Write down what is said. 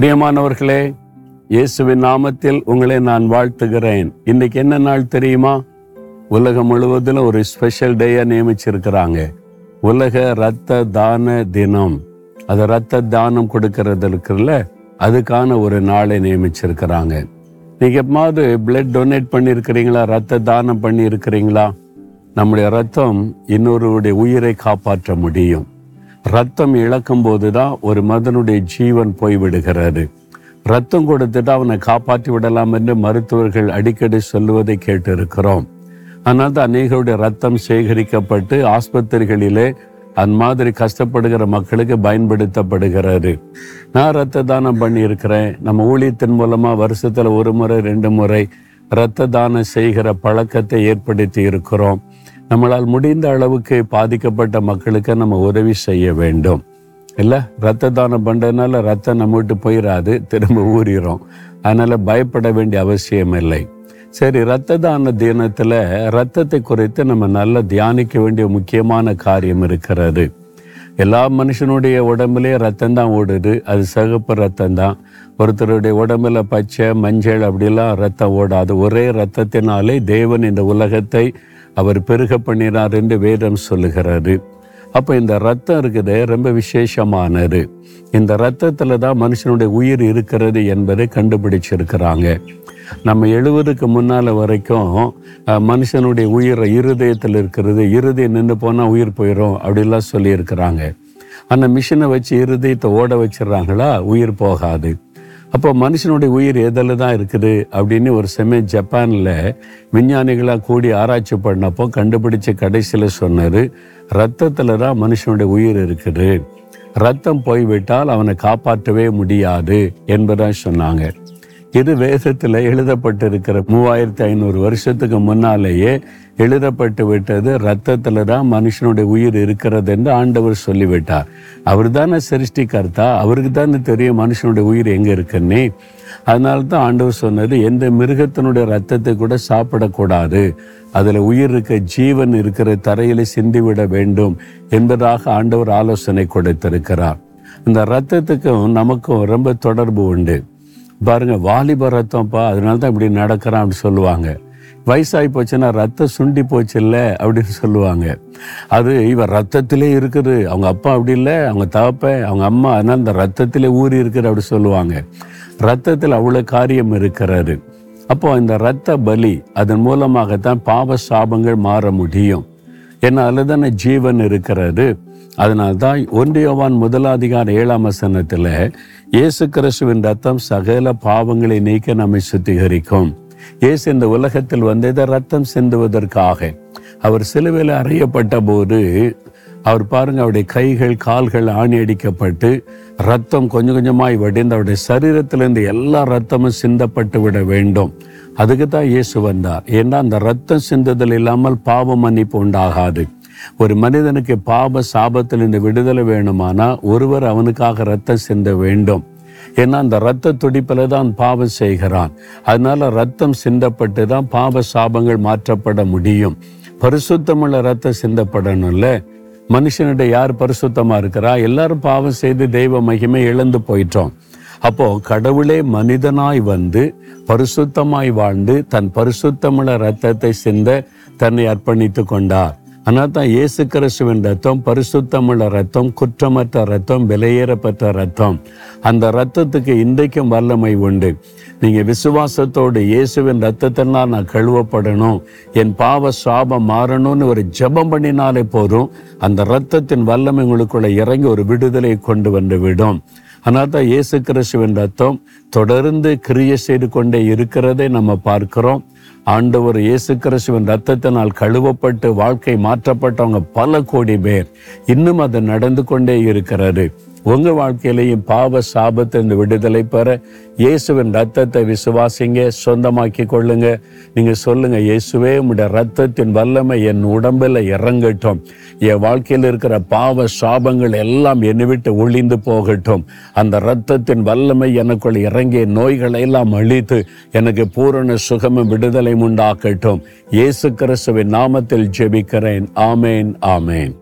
பிரியமானவர்களே இயேசுவின் நாமத்தில் உங்களை நான் வாழ்த்துகிறேன். இன்னைக்கு என்ன நாள் தெரியுமா? உலகம் முழுவதிலும் ஒரு ஸ்பெஷல் டேயா நியமிச்சிருக்கிறாங்க. உலக இரத்த தான தினம். அது இரத்த தானம் கொடுக்கறது இருக்குல்ல அதுக்கான ஒரு நாளை நியமிச்சிருக்கிறாங்க. நீங்க எப்பமாவது பிளட் டொனேட் பண்ணியிருக்கிறீங்களா? ரத்த தானம் பண்ணியிருக்கிறீங்களா? நம்முடைய ரத்தம் இன்னொருவருடைய உயிரை காப்பாற்ற முடியும். ரத்தம் இழக்கும் போது தான் ஒரு மதனுடைய ஜீவன் போய்விடுகிறது ரத்தம் கொடுத்துட்டு அவனை காப்பாற்றி விடலாம் என்று மருத்துவர்கள் அடிக்கடி சொல்லுவதை கேட்டு இருக்கிறோம் ஆனால் தான் அநேகருடைய ரத்தம் சேகரிக்கப்பட்டு ஆஸ்பத்திரிகளிலே அந்த மாதிரி கஷ்டப்படுகிற மக்களுக்கு பயன்படுத்தப்படுகிறது. நான் ரத்த தானம் பண்ணியிருக்கிறேன். நம்ம ஊழியத்தின் மூலமா வருஷத்துல ஒரு முறை ரெண்டு முறை இரத்த தானம் செய்கிற பழக்கத்தை ஏற்படுத்தி இருக்கிறோம். நம்மளால் முடிந்த அளவுக்கு பாதிக்கப்பட்ட மக்களுக்கு நம்ம உதவி செய்ய வேண்டும். இல்லை? ரத்த தானம் பண்ணுறதுனால ரத்தம் நம்ம விட்டு போயிடாது திரும்ப ஊறிடும் அதனால் பயப்பட வேண்டிய அவசியம் இல்லை. சரி இரத்த தான தினத்தில் ரத்தத்தை குறித்து நம்ம நல்லா தியானிக்க வேண்டிய முக்கியமான காரியம் இருக்கிறது. எல்லா மனுஷனுடைய உடம்புலேயே ரத்தம் தான் ஓடுது. அது சிகப்பு ரத்தம் தான். ஒருத்தருடைய உடம்புல பச்சை மஞ்சள் அப்படிலாம் ரத்தம் ஓடாது. ஒரே ரத்தத்தினாலே தேவன் இந்த உலகத்தை அவர் பெருக பண்ணினார் என்று வேதம் சொல்லுகிறாரு அப்போ இந்த ரத்தம் இருக்குது ரொம்ப விசேஷமானது. இந்த ரத்தத்தில் தான் மனுஷனுடைய உயிர் இருக்கிறது என்பதை கண்டுபிடிச்சிருக்கிறாங்க. நம்ம எழுவதுக்கு முன்னால் வரைக்கும் மனுஷனுடைய உயிரை இருதயத்தில் இருக்கிறது இருதயம் நின்று போனால் உயிர் போயிடும் அப்படிலாம் சொல்லியிருக்கிறாங்க. அந்த மிஷினை வச்சு இருதயத்தை ஓட வச்சிடறாங்களா உயிர் போகாது. அப்போ மனுஷனுடைய உயிர் எதில் தான் இருக்குது அப்படின்னு ஒரு சமயம் ஜப்பானில் விஞ்ஞானிகளாக கூடி ஆராய்ச்சி பண்ணப்போ கண்டுபிடிச்ச கடைசியில் சொன்னார் ரத்தத்தில் தான் மனுஷனுடைய உயிர் இருக்குது. ரத்தம் போய்விட்டால் அவனை காப்பாற்றவே முடியாது என்பதான் சொன்னாங்க. இது வேதத்தில் எழுதப்பட்டிருக்கிற மூவாயிரத்தி ஐநூறு வருஷத்துக்கு முன்னாலேயே எழுதப்பட்டு விட்டது ரத்தத்தில் தான் மனுஷனுடைய உயிர் இருக்கிறது என்று ஆண்டவர் சொல்லிவிட்டார். அவர் தானே சிருஷ்டிகர்த்தா? அவருக்கு தானே தெரியும் மனுஷனுடைய உயிர் எங்கே இருக்குன்னு. அதனால தான் ஆண்டவர் சொன்னது எந்த மிருகத்தினுடைய ரத்தத்தை கூட சாப்பிடக்கூடாது. அதில் உயிர் இருக்க ஜீவன் இருக்கிற தரையில் சிந்திவிட வேண்டும் என்பதாக ஆண்டவர் ஆலோசனை கொடுத்திருக்கிறார். இந்த ரத்தத்துக்கும் நமக்கும் ரொம்ப தொடர்பு உண்டு. பாருங்க வாலிப ரத்தம்ப்பா அதனால தான் இப்படி நடக்கிறான் அப்படின்னு சொல்லுவாங்க. வயசாகி போச்சுன்னா ரத்தம் சுண்டி போச்சு இல்லை அப்படின்னு சொல்லுவாங்க. அது இவன் ரத்தத்திலே இருக்குது. அவங்க அப்பா அப்படி இல்லை அவங்க தகப்ப அவங்க அம்மா அதனால் இந்த ரத்தத்திலே ஊறி இருக்குது அப்படி சொல்லுவாங்க. ரத்தத்தில் அவ்வளோ காரியம் இருக்கிறாரு அப்போ இந்த ரத்த பலி அதன் மூலமாகத்தான் பாவ சாபங்கள் மாற முடியும். ஏன்னா அதில் தானே ஜீவன் இருக்கிறாரு அதனால்தான் ஒன்றியவான் முதலாதிகார ஏழாம் வசனத்தில் இயேசு கிறிஸ்துவின் ரத்தம் சகல பாவங்களை நீக்க நம்மை சுத்திகரிக்கும். இயேசு இந்த உலகத்தில் வந்ததை ரத்தம் சிந்துவதற்காக அவர் சிலுவையில் அறையப்பட்ட போது அவர் பாருங்க அவருடைய கைகள் கால்கள் ஆணி அடிக்கப்பட்டு ரத்தம் கொஞ்சம் கொஞ்சமாய் வடிந்து அவருடைய சரீரத்திலிருந்து எல்லா ரத்தமும் சிந்தப்பட்டு விட வேண்டும். அதுக்கு தான் இயேசு வந்தார். ஏன்னா அந்த ரத்தம் சிந்துதல் இல்லாமல் பாவம் மன்னிப்பு உண்டாகாது. ஒரு மனிதனுக்கு பாப சாபத்தில் இந்த விடுதலை வேணுமானா ஒருவர் அவனுக்காக ரத்தம் சிந்த வேண்டும். ஏன்னா அந்த ரத்த துடிப்பில் தான் பாவம் செய்கிறான். அதனால ரத்தம் சிந்தப்பட்டு தான் பாவ சாபங்கள் மாற்றப்பட முடியும். பரிசுத்தமுள்ள ரத்தம் சிந்தப்படணும்ல? மனுஷனிட யார் பரிசுத்தமா இருக்கிறா? எல்லாரும் பாவம் செய்து தெய்வ மகிமை இழந்து போயிட்டோம். அப்போ கடவுளே மனிதனாய் வந்து பரிசுத்தமாய் வாழ்ந்து தன் பரிசுத்தமுள்ள ரத்தத்தை சிந்த தன்னை அர்ப்பணித்து கொண்டார். ஆனால் தான் இயேசு கிறிஸ்துவின் ரத்தம் பரிசுத்தமுள்ள ரத்தம் குற்றமற்ற ரத்தம் விலையேறப்பட்ட ரத்தம் அந்த ரத்தத்துக்கு இன்றைக்கும் வல்லமை உண்டு. நீங்கள் விசுவாசத்தோடு இயேசுவின் ரத்தத்தினால் நான் கழுவப்படணும் என் பாவ சாபம் மாறணும்னு ஒரு ஜெபம் பண்ணினாலே போதும் அந்த ரத்தத்தின் வல்லமை உங்களுக்குள்ள இறங்கி ஒரு விடுதலை கொண்டு வந்து விடும். ஆனால் தான் இயேசு கிறிஸ்துவின் ரத்தம் தொடர்ந்து கிரியை செய்து கொண்டே இருக்கிறதை நம்ம பார்க்கிறோம். ஆண்டவர் இயேசு கிறிஸ்துவின் ரத்தத்தினால் கழுவப்பட்டு வாழ்க்கை மாற்றப்பட்டவங்க பல கோடி பேர். இன்னும் அது நடந்து கொண்டே இருக்கிறது. உங்க வாழ்க்கையிலையும் பாவ சாபத்திலிருந்து விடுதலை பெற இயேசுவின் ரத்தத்தை விசுவாசிங்க சொந்தமாக்கி கொள்ளுங்க. நீங்க சொல்லுங்க இயேசுவே உங்களுடைய ரத்தத்தின் வல்லமை என் உடம்புல இறங்கட்டும். என் வாழ்க்கையில் இருக்கிற பாவ சாபங்கள் எல்லாம் என்னை விட்டு ஒளிந்து போகட்டும். அந்த ரத்தத்தின் வல்லமை எனக்குள் இறங்கிய நோய்களை எல்லாம் அழித்து எனக்கு பூரண சுகமும் விடுதலை உண்டாக்கட்டும் இயேசு கிறிஸ்துவின் நாமத்தில் ஜெபிக்கிறேன். ஆமேன் ஆமேன்.